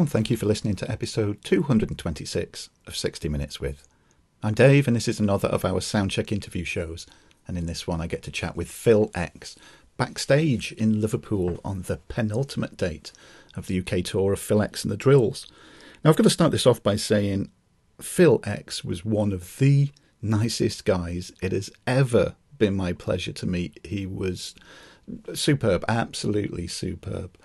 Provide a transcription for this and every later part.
And thank you for listening to episode 226 of 60 Minutes with. I'm Dave, and this is another of our Soundcheck interview shows. And in this one, I get to chat with Phil X backstage in Liverpool on the penultimate date of the UK tour of Phil X and the Drills. Now, I've got to start this off by saying Phil X was one of the nicest guys it has ever been my pleasure to meet. He was superb, absolutely superb.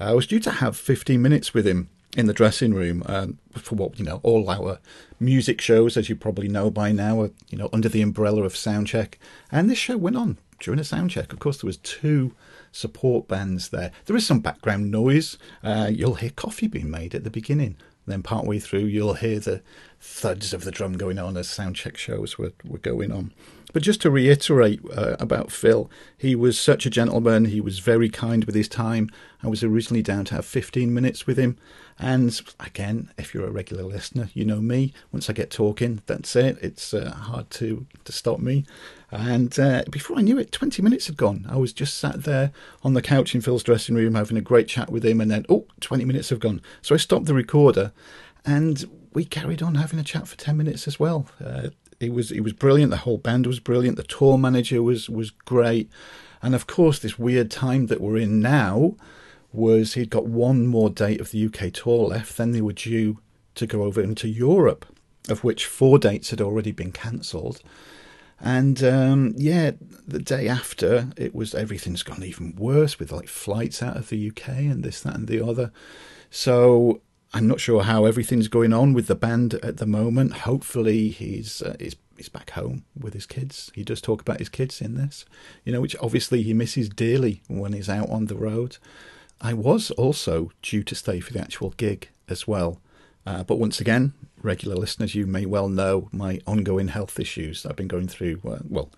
I was due to have 15 minutes with him in the dressing room um, for what you know all our music shows, as you probably know by now, are you know under the umbrella of Soundcheck, and this show went on during a soundcheck. Of course, there was two support bands there. There is some background noise. Uh, you'll hear coffee being made at the beginning. Then partway through, you'll hear the thuds of the drum going on as soundcheck shows were, were going on. But just to reiterate uh, about Phil, he was such a gentleman. He was very kind with his time. I was originally down to have 15 minutes with him. And again, if you're a regular listener, you know me. Once I get talking, that's it. It's uh, hard to, to stop me. And uh, before I knew it, 20 minutes had gone. I was just sat there on the couch in Phil's dressing room having a great chat with him. And then, oh, 20 minutes have gone. So I stopped the recorder and we carried on having a chat for 10 minutes as well. Uh, it was it was brilliant. The whole band was brilliant. The tour manager was was great, and of course, this weird time that we're in now was he'd got one more date of the UK tour left. Then they were due to go over into Europe, of which four dates had already been cancelled. And um, yeah, the day after, it was everything's gone even worse with like flights out of the UK and this, that, and the other. So I'm not sure how everything's going on with the band at the moment. Hopefully, he's uh, he's he's back home with his kids. He does talk about his kids in this, you know, which obviously he misses dearly when he's out on the road. I was also due to stay for the actual gig as well, uh, but once again, regular listeners, you may well know my ongoing health issues I've been going through. Uh, well,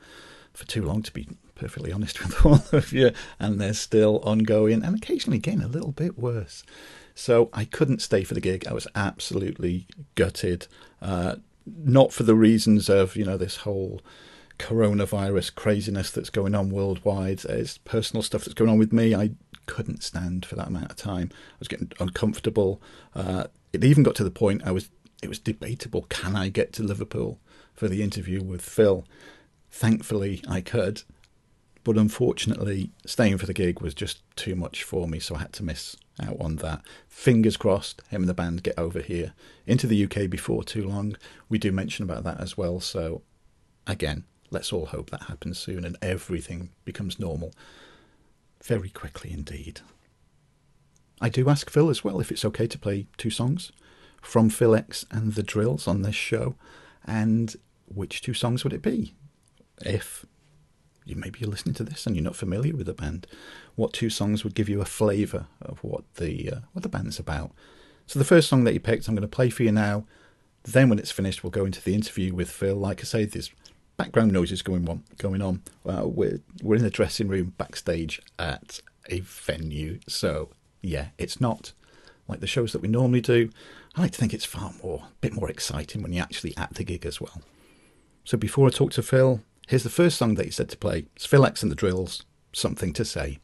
for too long to be perfectly honest with all of you, and they're still ongoing and occasionally getting a little bit worse. So I couldn't stay for the gig. I was absolutely gutted. Uh, not for the reasons of, you know, this whole coronavirus craziness that's going on worldwide. It's personal stuff that's going on with me. I couldn't stand for that amount of time. I was getting uncomfortable. Uh, it even got to the point I was. It was debatable. Can I get to Liverpool for the interview with Phil? Thankfully, I could. But unfortunately, staying for the gig was just too much for me, so I had to miss out on that. Fingers crossed, him and the band get over here into the UK before too long. We do mention about that as well, so again, let's all hope that happens soon and everything becomes normal very quickly indeed. I do ask Phil as well if it's okay to play two songs from Phil X and the Drills on this show, and which two songs would it be? If you maybe you're listening to this and you're not familiar with the band, what two songs would give you a flavour of what the uh, what the band's about? So the first song that you picked, I'm going to play for you now. Then when it's finished, we'll go into the interview with Phil. Like I say, there's background noises going on. Going on. Uh, we're we're in the dressing room backstage at a venue, so yeah, it's not like the shows that we normally do. I like to think it's far more, a bit more exciting when you're actually at the gig as well. So before I talk to Phil, Here's the first song that he said to play. It's Phil X and the Drills, Something to Say.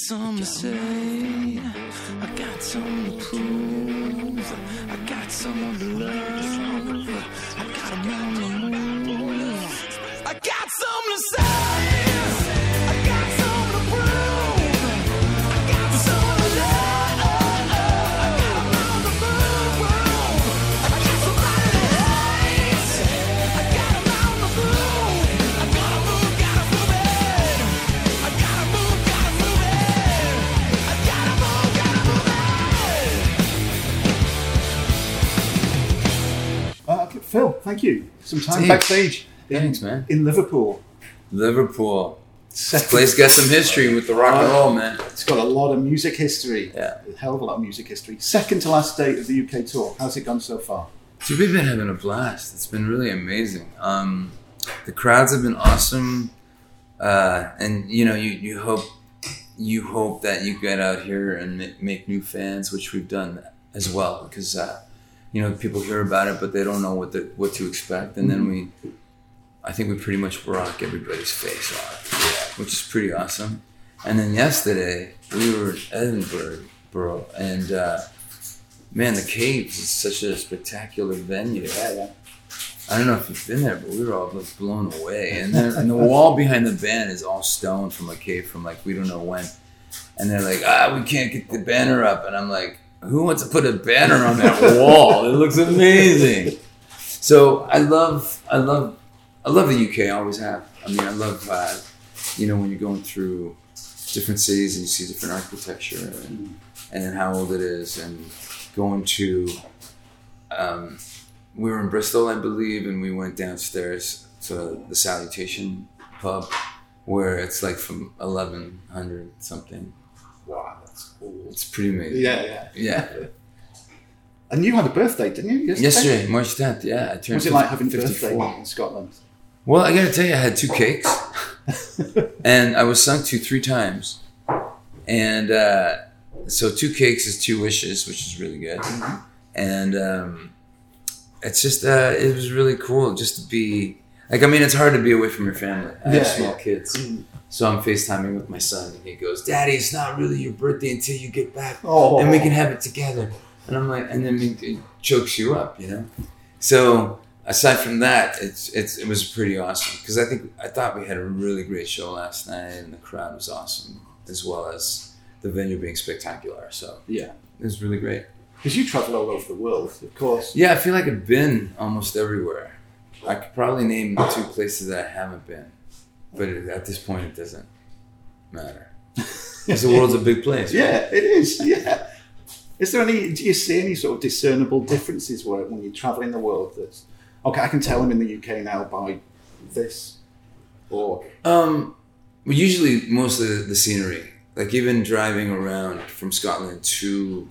Something to say. I got something to prove. I got someone to love. I got a man to move. I got something to say. Phil, thank you. Some time backstage in, thanks, man. in Liverpool. Liverpool. This place got some history with the rock and roll, man. it's got a lot of music history. Yeah. A hell of a lot of music history. Second to last date of the UK tour. How's it gone so far? Dude, we've been having a blast. It's been really amazing. Um, the crowds have been awesome, uh, and you know, you, you hope you hope that you get out here and ma- make new fans, which we've done as well. Because uh, you know, people hear about it, but they don't know what the, what to expect, and then we, I think we pretty much rock everybody's face off, which is pretty awesome. And then yesterday we were in Edinburgh, bro, and. Uh, Man, the Caves is such a spectacular venue. Yeah, yeah. I don't know if you've been there, but we were all like blown away. And then and the wall behind the band is all stone from a cave from like we don't know when. And they're like, ah, we can't get the banner up. And I'm like, who wants to put a banner on that wall? It looks amazing. So I love, I love, I love the UK. I always have. I mean, I love, uh, you know, when you're going through different cities and you see different architecture and, and then how old it is and going to um, we were in Bristol, I believe, and we went downstairs to the Salutation pub, where it's like from eleven hundred something. Wow, that's cool. It's pretty amazing. Yeah, yeah. Yeah. And you had a birthday, didn't you? Yesterday. Yesterday, March tenth. Yeah, I turned. Was it like having a birthday in Scotland? Well, I gotta tell you, I had two cakes, and I was sung to three times, and uh, so two cakes is two wishes, which is really good, and um, it's just uh, it was really cool just to be like I mean it's hard to be away from your family. I Yeah, have small yeah. kids, Mm. So I'm FaceTiming with my son, and he goes, "Daddy, it's not really your birthday until you get back, Oh. and we can have it together." And I'm like, and then it chokes you up, you know. So aside from that, it's it's it was pretty awesome because I think I thought we had a really great show last night, and the crowd was awesome as well as the venue being spectacular. So Yeah. it was really great. Because you travel all over the world, of course. Yeah, I feel like I've been almost everywhere. I could probably name two places that I haven't been, but at this point, it doesn't matter. Because the world's a big place. right? Yeah, it is. Yeah. Is there any? Do you see any sort of discernible differences where when you travel in the world? That's okay. I can tell I'm in the UK now by this, or Um, well, usually most of the, the scenery, like even driving around from Scotland to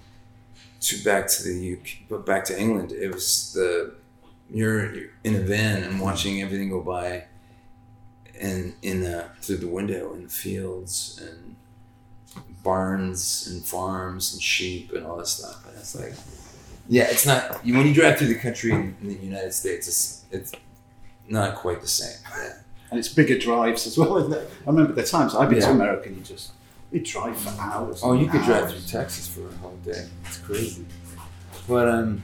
to back to the UK, but back to England, it was the you're in a van and watching everything go by, and in the through the window in the fields and barns and farms and sheep and all that stuff, and it's like, yeah, it's not when you drive through the country in, the United States, it's it's not quite the same. Yeah. and it's bigger drives as well. Isn't it? I remember the times I've been to America. and You just you drive for hours. Oh, you could drive through Texas for a whole day. It's crazy. But um,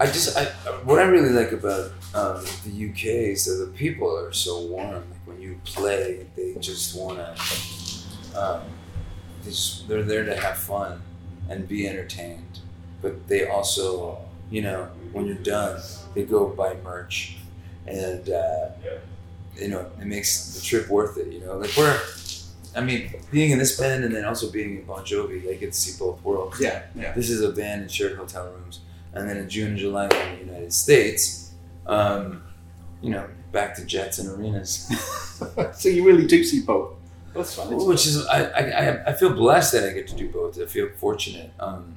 I just I what I really like about um, the UK is that the people are so warm. You play, they just wanna. Um, they just they're there to have fun and be entertained, but they also you know when you're done, they go buy merch, and uh, you know it makes the trip worth it. You know, like we're. I mean, being in this band and then also being in Bon Jovi, I get to see both worlds. Yeah, yeah. This is a band in shared hotel rooms, and then in June and July in the United States, um, you know, back to jets and arenas, so you really do see both. That's fun. isn't which is I, I I- I feel blessed that I get to do both. I feel fortunate um,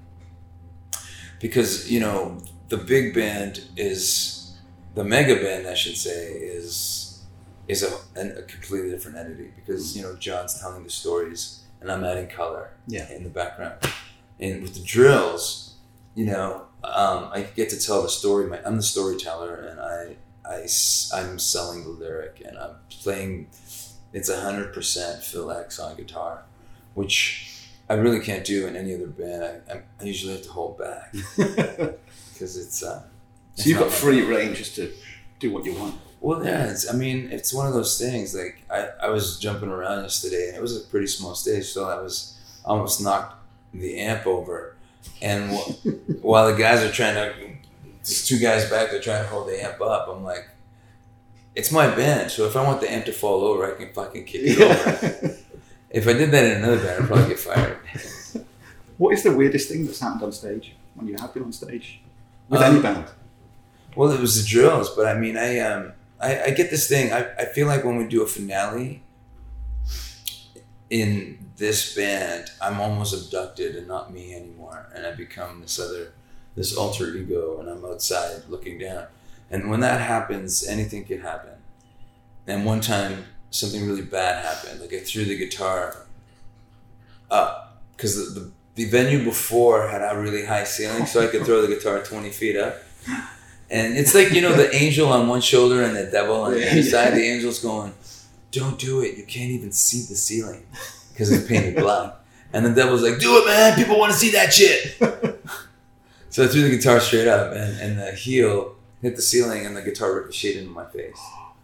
because you know the big band is the mega band, I should say, is is a, an, a completely different entity because you know John's telling the stories and I'm adding color Yeah. in the background. And with the drills, you know, um, I get to tell the story. My, I'm the storyteller, and I, I, am selling the lyric, and I'm playing. It's hundred percent Phil X on guitar, which I really can't do in any other band. I, I, usually have to hold back because it's. Uh, So you've got free range just to do what you want. Well, yeah, it's, I mean, it's one of those things. Like I, I was jumping around yesterday, and it was a pretty small stage, so I was almost knocked the amp over, and wh- while the guys are trying to, these two guys back, they're trying to hold the amp up. I'm like, it's my band, so if I want the amp to fall over, I can fucking kick it over. If I did that in another band, I'd probably get fired. what is the weirdest thing that's happened on stage when you have been on stage with Um, any band? Well, it was the drills, but I mean, I um, I, I get this thing. I, I feel like when we do a finale in this band, I'm almost abducted and not me anymore, and I become this other, this alter ego, and I'm outside looking down. And when that happens, anything can happen. And one time, something really bad happened. Like I threw the guitar up because the, the the venue before had a really high ceiling, so I could throw the guitar twenty feet up. And it's like you know the angel on one shoulder and the devil on the other side. The angel's going, "Don't do it. You can't even see the ceiling because it's painted black." And the devil's like, "Do it, man. People want to see that shit." So I threw the guitar straight up, and, and the heel hit the ceiling, and the guitar ricocheted into my face.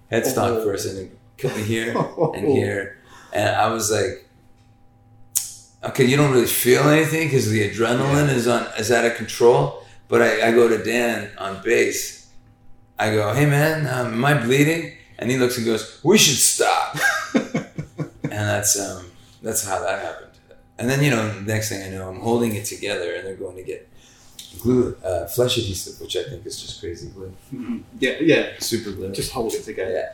Headstock Oh. first, and it cut me here and here, and I was like. Okay, you don't really feel anything because the adrenaline is on is out of control. But I, I go to Dan on bass. I go, hey man, um, am I bleeding? And he looks and goes, we should stop. and that's um, that's how that happened. And then you know, next thing I know, I'm holding it together, and they're going to get glue, uh, flesh adhesive, which I think is just crazy glue, Mhm. Yeah, yeah. super glue. Just hold it together. yeah.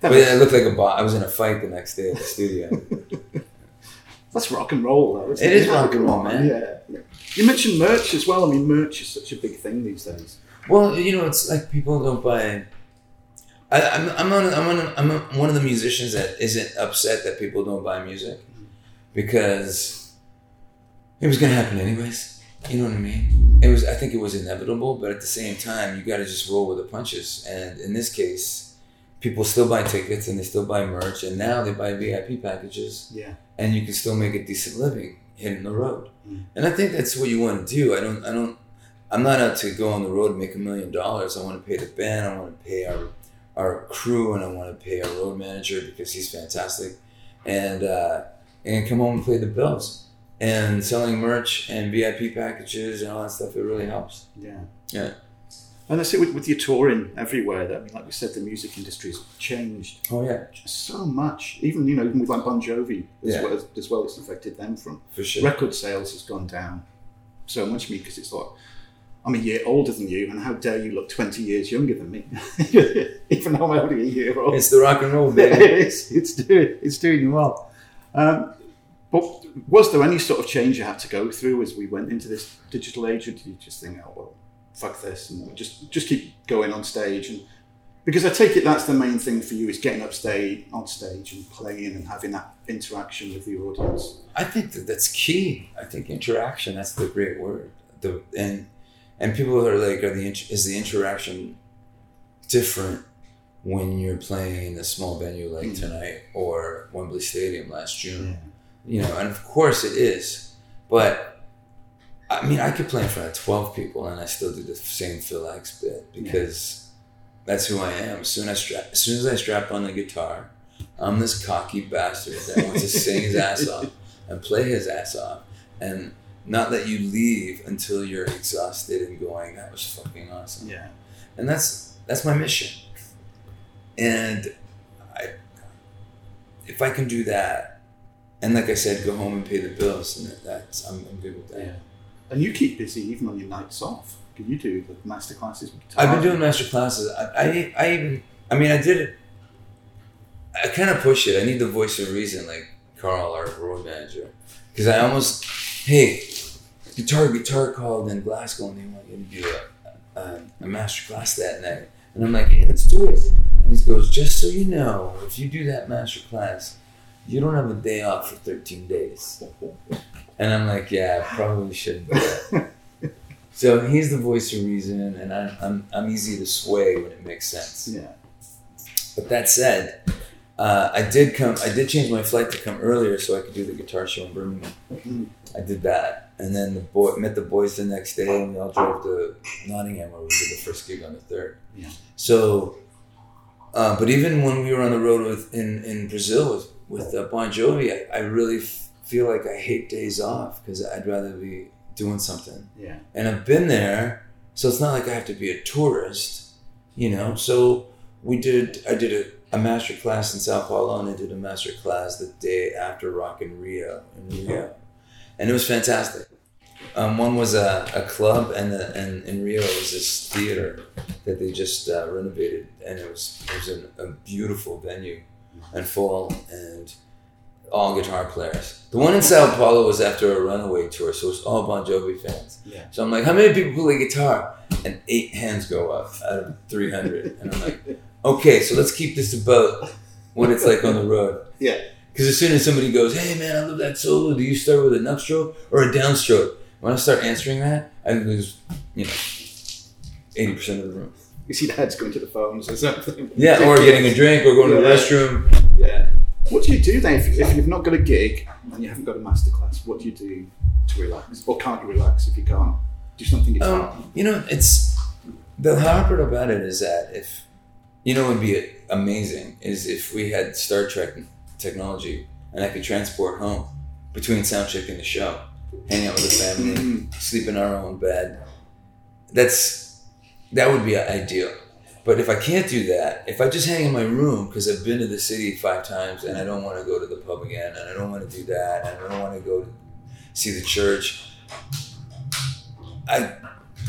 That But yeah, I looked like a bot. I was in a fight the next day at the studio. That's rock and roll, though. Isn't It it, is rock and roll, man. Yeah. You mentioned merch as well. I mean, merch is such a big thing these days. Well, you know, it's like people don't buy. I, I'm I'm on, I'm on, I'm one of the musicians that isn't upset that people don't buy music because it was gonna happen anyways. You know what I mean? It was. I think it was inevitable, but at the same time, you got to just roll with the punches. And in this case, people still buy tickets and they still buy merch, and now they buy VIP packages Yeah. and you can still make a decent living hitting the road. Mm. And I think that's what you want to do. I don't I don't I'm not out to go on the road and make a million dollars. I want to pay the band, I want to pay our our crew and I want to pay our road manager because he's fantastic. And uh, and come home and play the bills. And selling merch and VIP packages and all that stuff, it really helps. Yeah. Yeah. And I see with, with your touring everywhere, that, I mean, like we said, the music industry has changed Oh yeah, so much. Even, you know, even with like Bon Jovi, as, Yeah. well, as, as well, it's affected them from for sure. record sales has gone down so much me because it's like I'm a year older than you, and how dare you look 20 years younger than me, even though I'm only a year old. It's the rock and roll, it baby. is. It's doing. It's doing you well. Um, but was there any sort of change you had to go through as we went into this digital age, or did you just think, oh well, fuck this, and just just keep going on stage? And because I take it that's the main thing for you is getting up stage on stage and playing and having that interaction with the audience. I think that that's key. I think interaction. That's the great word. The and and people are like, are the is the interaction different when you're playing a small venue like Mm. tonight or Wembley Stadium last June? You know, and of course it is, but I mean, I could play in front of twelve people and I still do the same Phil X bit because that's who I am. As soon as I strap, as soon as I strap on the guitar, I'm this cocky bastard that wants to sing his ass off and play his ass off and not let you leave until you're exhausted and going, that was fucking awesome. Yeah. And that's that's my mission. And I if I can do that and like I said, go home and pay the bills and that's I'm, I'm good with that. Yeah. And you keep busy even on your nights off. Can you do the master classes? I've been doing master classes. I, I, I even, I mean, I did it. I kind of push it. I need the voice of reason, like Carl, our road manager, because I almost, hey, guitar, guitar called in Glasgow, and they want you to do a, a, a master class that night. And I'm like, hey, let's do it. And he goes, just so you know, if you do that master class, you don't have a day off for 13 days. And I'm like, yeah, I probably shouldn't. So he's the voice of reason, and I'm, I'm, I'm easy to sway when it makes sense. Yeah. But that said, Uh, I did come. I did change my flight to come earlier so I could do the guitar show in Birmingham. Mhm. I did that, and then the boy met the boys the next day, and we all drove to Nottingham where we did the first gig on the third. Yeah. So, uh, but even when we were on the road with in in Brazil with with uh, Bon Jovi, I, I really f- feel like I hate days off because I'd rather be doing something Yeah. and I've been there, so it's not like I have to be a tourist, you know. So we did. I did a, a master class in Sao Paulo, and I did a master class the day after Rock in Rio in Rio, and it was fantastic. Um, one was a, a club, and the, and in Rio it was this theater that they just uh, renovated, and it was it was an, a beautiful venue, and full, and all guitar players. The one in Sao Paulo was after a runaway tour, so it was all Bon Jovi fans. Yeah. So I'm like, how many people play guitar? And eight hands go up out of 300. And I'm like, okay, so let's keep this about what it's like on the road. Yeah. Because as soon as somebody goes, hey man, I love that solo, do you start with an upstroke or a downstroke? When I start answering that, I lose, you know, 80% of the room. You see the heads going to the phones or something. Yeah, or getting a drink or going to the restroom. Yeah. What do you do then if, if you've not got a gig and you haven't got a masterclass? What do you do to relax? Or can't you relax if you can't do something guitar? Um, you know, it's the hard part about it is that if you know, it would be amazing is if we had Star Trek technology and I could transport home between soundcheck and the show, hang out with the family, Mhm. sleep in our own bed. That's that would be ideal. But if I can't do that, if I just hang in my room because I've been to the city five times and I don't want to go to the pub again and I don't want to do that and I don't want to go see the church, I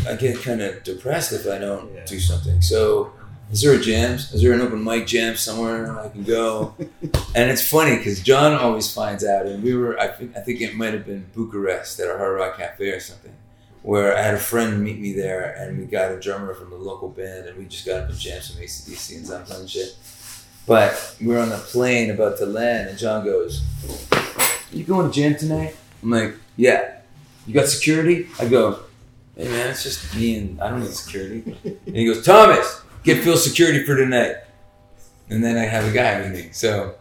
I get kind of depressed if I don't Yeah. do something. So, is there a jam? Is there an open mic jam somewhere I can go? and it's funny because John always finds out, and we were I think I think it might have been Bucharest at a Hard Rock Cafe or something, where I had a friend meet me there, and we got a drummer from the local band, and we just got up and jammed some ACDC and some and shit. But we were on the plane about to land, and John goes, "You going to jam tonight?" I'm like, "Yeah." You got security? I go, Hey man, it's just me and I don't need security. And he goes, Thomas, get Phil security for tonight. And then I have a guy with me. So,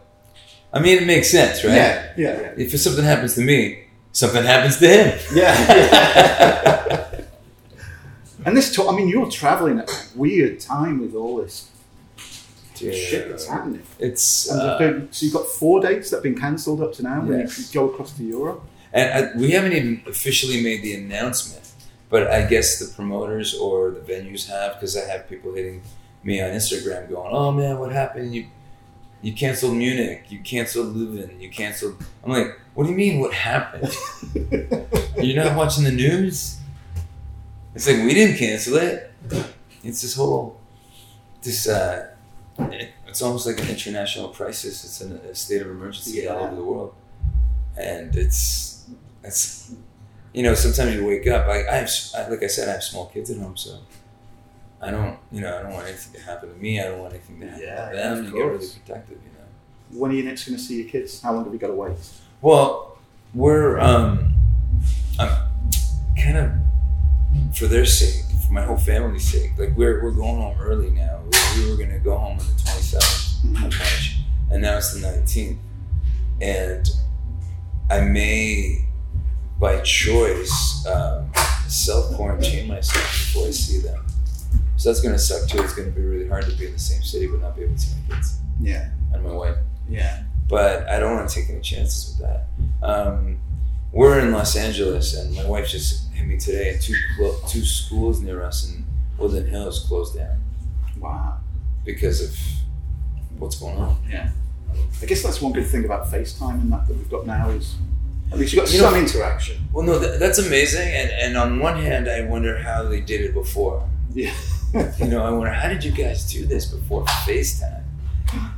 I mean, it makes sense, right? Yeah, yeah, yeah. If something happens to me, something happens to him. Yeah. and this, to- I mean, you're traveling at a weird time with all this shit that's happening. It's uh, been- so you've got four dates that have been cancelled up to now. When you go across to Europe. and I, we haven't even officially made the announcement, but I guess the promoters or the venues have because I have people hitting me on Instagram going, "Oh man, what happened? You you canceled Munich, you canceled Leuven, you canceled." I'm like, "What do you mean? What happened? You're not watching the news?" It's like we didn't cancel it. It's this whole this. Uh, it's almost like an international crisis. It's in a state of emergency all over the world, and it's it's you know sometimes you wake up. I, I have I, like I said I have small kids at home, so I don't you know I don't want anything to happen to me. I don't want anything to happen Yeah, to yeah, them. You get really protective, you know. When are you next going to see your kids? How long have you got to wait? Well, we're um, I'm kind of for their sake, for my whole family's sake. Like we're we're going home early now. We, we were gonna go home on the twenty seventh of March, and now it's the nineteenth, and I may, by choice, um, self quarantine myself before I see them. So that's gonna suck too. It's gonna be really hard to be in the same city but not be able to see my kids Yeah, and my wife yeah. But I don't want to take any chances with that. Um, we're in Los Angeles, and my wife just hit me today. Two clo- two schools near us in Woodland Hills closed down Wow. because of what's going on. Yeah. I guess that's one good thing about FaceTime and that that we've got now is at least you've got You know- some interaction. Well, no, th- that's amazing. And and on one hand, I wonder how they did it before. Yeah. You know, I wonder how did you guys do this before FaceTime?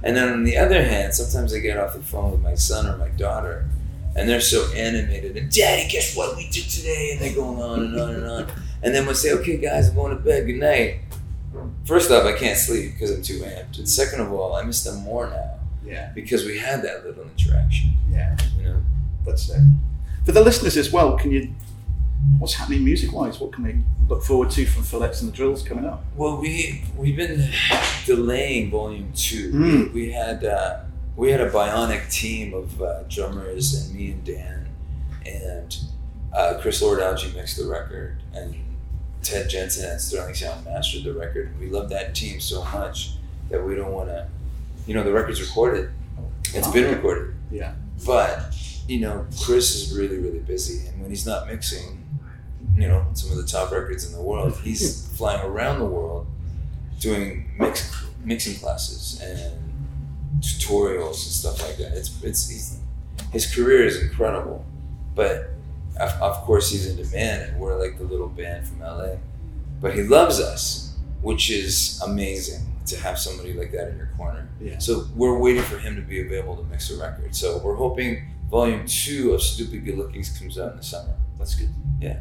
And then on the other hand, sometimes I get off the phone with my son or my daughter, and they're so animated. And Daddy, guess what we did today? And they're going on and on and on. And then we'll say, Okay, guys, I'm going to bed. Good night. First off, I can't sleep because I'm too amped. And second of all, I miss them more now yeah. because we had that little interaction. Yeah. You know. That's it. For the listeners as well, can you? What's happening music wise? What can we look forward to from Phil X and the Drills coming up? Well, we we've been delaying volume two. Mm. We, we had uh, we had a bionic team of uh, drummers and me and Dan and uh, Chris Lord-Alge mixed the record and Ted Jensen and Sterling Sound mastered the record. We love that team so much that we don't want to, you know, the record's recorded. It's been recorded. Yeah. But, you know, Chris is really, really busy. And when he's not mixing, you know, some of the top records in the world, he's flying around the world doing mix, mixing classes and tutorials and stuff like that. It's, it's, he's, his career is incredible. But of, of course, he's in demand, and we're like the little band from LA. But he loves us, which is amazing to have somebody like that in your corner. Yeah. So we're waiting for him to be available to mix a record. So we're hoping volume two of Stupid Good Lookings comes out in the summer. That's good. Yeah.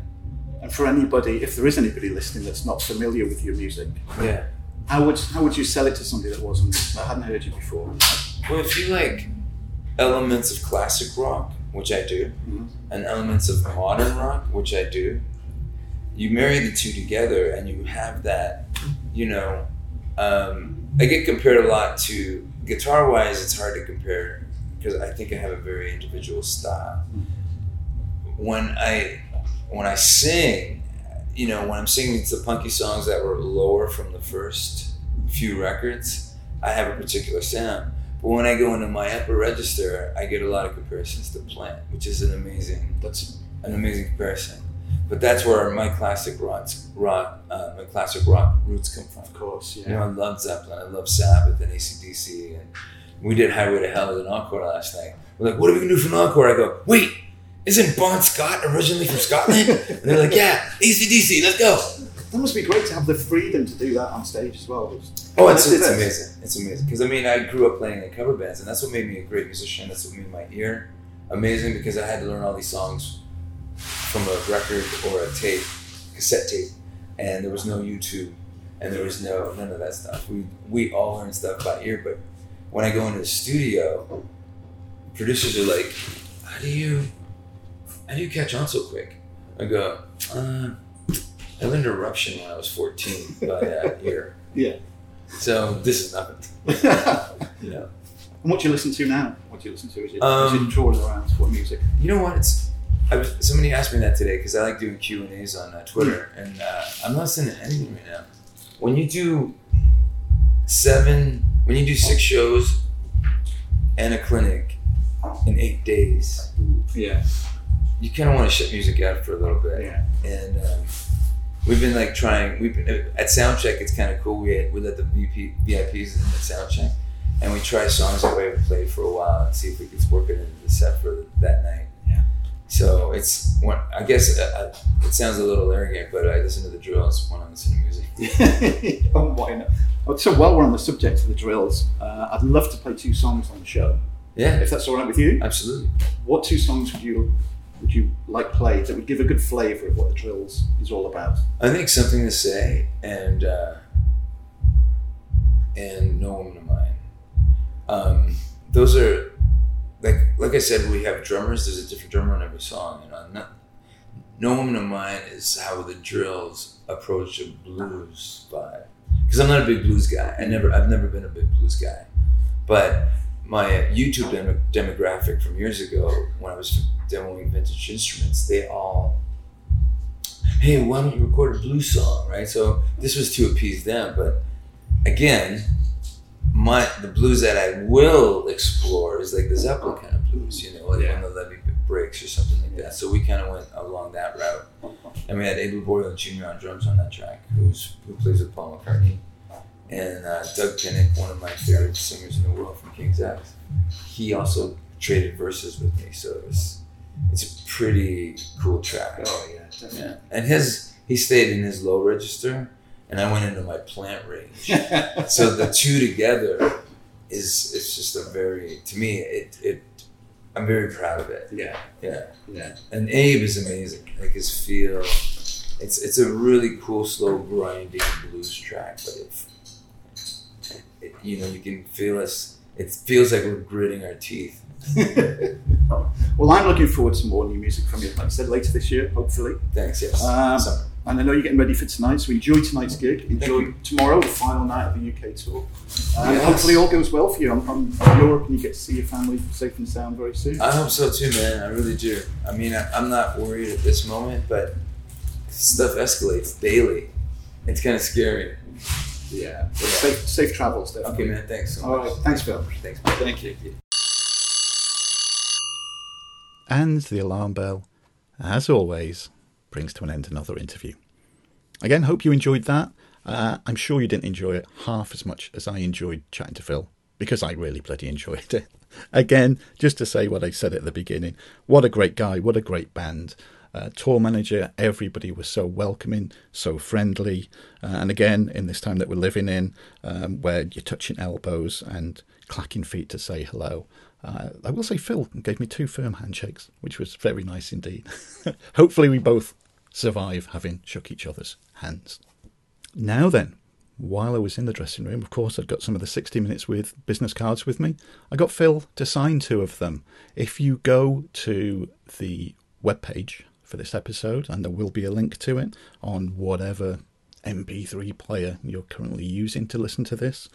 And for anybody, if there is anybody listening that's not familiar with your music, Yeah. how would how would you sell it to somebody that wasn't that hadn't heard you before? Well, if you like elements of classic rock, which I do, Mhm. and elements of modern rock, which I do, you marry the two together and you have that, you know. Um, I get compared a lot to guitar wise, it's hard to compare because I think I have a very individual style. When I when I sing, you know, when I'm singing the punky songs that were lower from the first few records, I have a particular sound. But when I go into my upper register, I get a lot of comparisons to Plant, which is an amazing That's an amazing comparison. But that's where my classic rock, rock uh, my classic rock roots come from. of course, You know, yeah. I love Zeppelin, I love Sabbath and ACDC, and we did Highway to Hell as an encore last night. We're like, what are we gonna do for an encore? I go, wait, isn't Bon Scott originally from Scotland? and they're like, yeah, ACDC, let's go. That must be great to have the freedom to do that on stage as well. Oh, it's, it's amazing. It's amazing. Because, I mean, I grew up playing in cover bands, and that's what made me a great musician. That's what made my ear amazing because I had to learn all these songs from a record or a tape, cassette tape, and there was no YouTube, and there was no none of that stuff. We we all learned stuff by ear, but when I go into the studio, producers are like, "How do you, how do you catch on so quick?" I go, uh, "I learned Eruption when I was 14 by uh, ear." Yeah. So this is nothing, Yeah. and you know. what do you listen to now? What do you listen to? Is it, Um, is it drawing around what music? You know what? It's I was, somebody asked me that today because I like doing Q and A's on uh, Twitter, and uh, I'm not listening to anything right now. When you do seven, when you do six shows and a clinic in eight days, Yeah. You kind of want to shut music out for a little bit. Yeah. And um, we've been like trying. We've been, at soundcheck. It's kind of cool. We we let the VP, VIPs in the soundcheck, and we try songs that we haven't played for a while and see if we can work it into the set for that night. Yeah. So it's when I guess uh, uh, it sounds a little arrogant, but I listen to the drills when I listen to music. oh, why not? Oh, So while we're on the subject of the drills, uh, I'd love to play two songs on the show, Yeah, if that's all right with you. absolutely. What two songs would you would you like played that would give a good flavour of what the drills is all about? I think something to say and uh, and no woman of mine. Um, those are like like I said, we have drummers. There's a different drummer on every song. You know, not, no woman of mine is how the drills approach a blues vibe. Because I'm not a big blues guy. I never I've never been a big blues guy, but my YouTube dem- demographic from years ago when I was demoing vintage instruments, they all hey, why don't you record a blues song, right? So this was to appease them, but again, my the blues that I will explore is like the Zeppelin kind of blues, you know, like Yeah. when the levee breaks or something like that. So we kind of went along that route, and we had Abe Laboriel Jr. on drums on that track, who's who plays with Paul McCartney, and uh, Doug Pinnick, one of my favorite singers in the world from King's X. He also traded verses with me, so it was, it's a pretty cool track. Oh yeah, definitely. Yeah, and his he stayed in his low register, and I went into my plant range. so the two together is it's just a very to me it it I'm very proud of it. yeah, Yeah, yeah. and Abe is amazing. Like his feel, it's it's a really cool slow grinding blues track, but it, it you know you can feel us. It feels like we're gritting our teeth. well, I'm looking forward to more new music from you. Like I said, later this year, hopefully. Thanks. Yes. Um, Summer. And I know you're getting ready for tonight, so enjoy tonight's gig. Enjoy tomorrow, the final night of the UK tour. And Yes. hopefully all goes well for you. I'm, I'm Europe and you get to see your family safe and sound very soon. I hope so too, man. I really do. I mean, I, I'm not worried at this moment, but stuff escalates daily. It's kind of scary. Yeah. Safe, safe travels there. Okay, man. Thanks so All much. right. Thanks, Phil. Thanks. Man. Thank you. And the alarm bell, as always, brings to an end another interview. Again, hope you enjoyed that. Uh, I'm sure you didn't enjoy it half as much as I enjoyed chatting to Phil, because I really bloody enjoyed it. Again, just to say what I said at the beginning what a great guy, what a great band. Uh, tour manager, everybody was so welcoming, so friendly. Uh, and again, in this time that we're living in, um, where you're touching elbows and clacking feet to say hello, uh, I will say Phil gave me two firm handshakes, which was very nice indeed. Hopefully, we both survive having shook each other's hands. Now then, while I was in the dressing room, of course, I'd got some of the 60 Minutes with business cards with me. I got Phil to sign two of them. If you go to the webpage for this episode, and there will be a link to it on whatever MP3 player you're currently using to listen to this,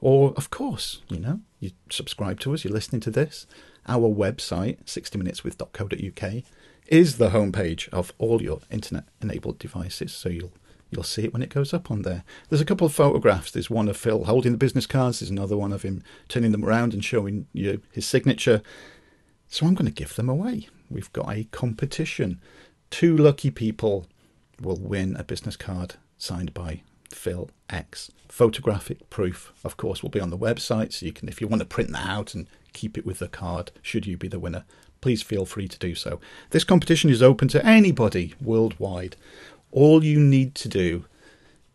or of course, you know, you subscribe to us, you're listening to this. Our website, 60minuteswith.co.uk, is the homepage of all your internet enabled devices, so you'll You'll see it when it goes up on there. There's a couple of photographs. There's one of Phil holding the business cards. There's another one of him turning them around and showing you his signature. So I'm going to give them away. We've got a competition. Two lucky people will win a business card signed by Phil X. Photographic proof, of course, will be on the website. So you can, if you want to print that out and keep it with the card, should you be the winner, please feel free to do so. This competition is open to anybody worldwide. All you need to do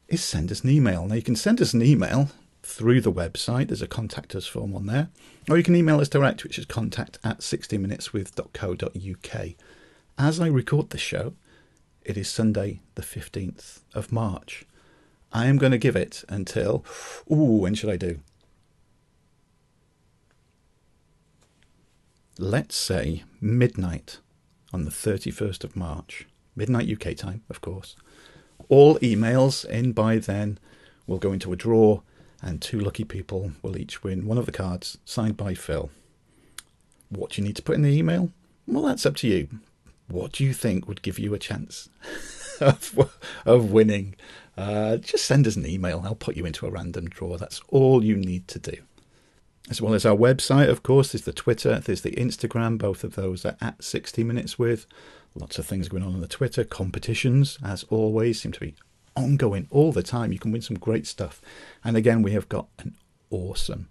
is send us an email. Now, you can send us an email through the website. There's a contact us form on there. Or you can email us direct, which is contact at 60minuteswith.co.uk. As I record this show, it is Sunday, the 15th of March. I am going to give it until. Ooh, when should I do? Let's say midnight on the 31st of March. Midnight UK time, of course. All emails in by then will go into a draw, and two lucky people will each win one of the cards signed by Phil. What do you need to put in the email? Well, that's up to you. What do you think would give you a chance of, of winning? Uh, just send us an email. I'll put you into a random draw. That's all you need to do. As well as our website, of course, there's the Twitter, there's the Instagram. Both of those are at 60 Minutes with. Lots of things going on on the Twitter. Competitions, as always, seem to be ongoing all the time. You can win some great stuff. And again, we have got an awesome,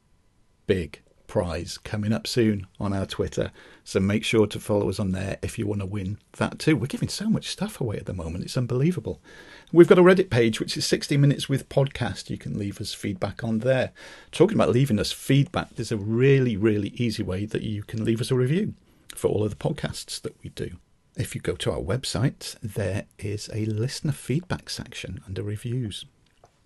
big prize coming up soon on our Twitter. So make sure to follow us on there if you want to win that too. We're giving so much stuff away at the moment. It's unbelievable. We've got a Reddit page, which is 60 Minutes with Podcast. You can leave us feedback on there. Talking about leaving us feedback, there's a really, really easy way that you can leave us a review for all of the podcasts that we do. If you go to our website, there is a listener feedback section under reviews.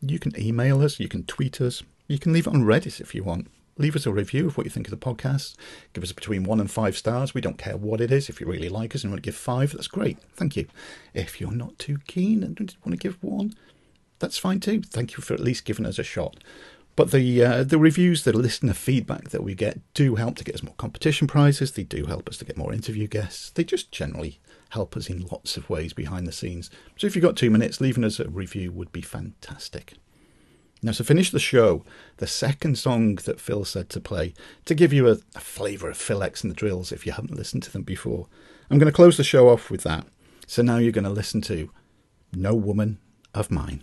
You can email us, you can tweet us, you can leave it on Reddit if you want. Leave us a review of what you think of the podcast. Give us between one and five stars. We don't care what it is. If you really like us and want to give five, that's great. Thank you. If you're not too keen and want to give one, that's fine too. Thank you for at least giving us a shot. But the uh, the reviews, the listener feedback that we get do help to get us more competition prizes. They do help us to get more interview guests. They just generally help us in lots of ways behind the scenes. So if you've got two minutes, leaving us a review would be fantastic. Now, to finish the show, the second song that Phil said to play, to give you a, a flavour of Phil X and the Drills if you haven't listened to them before, I'm going to close the show off with that. So now you're going to listen to No Woman of Mine.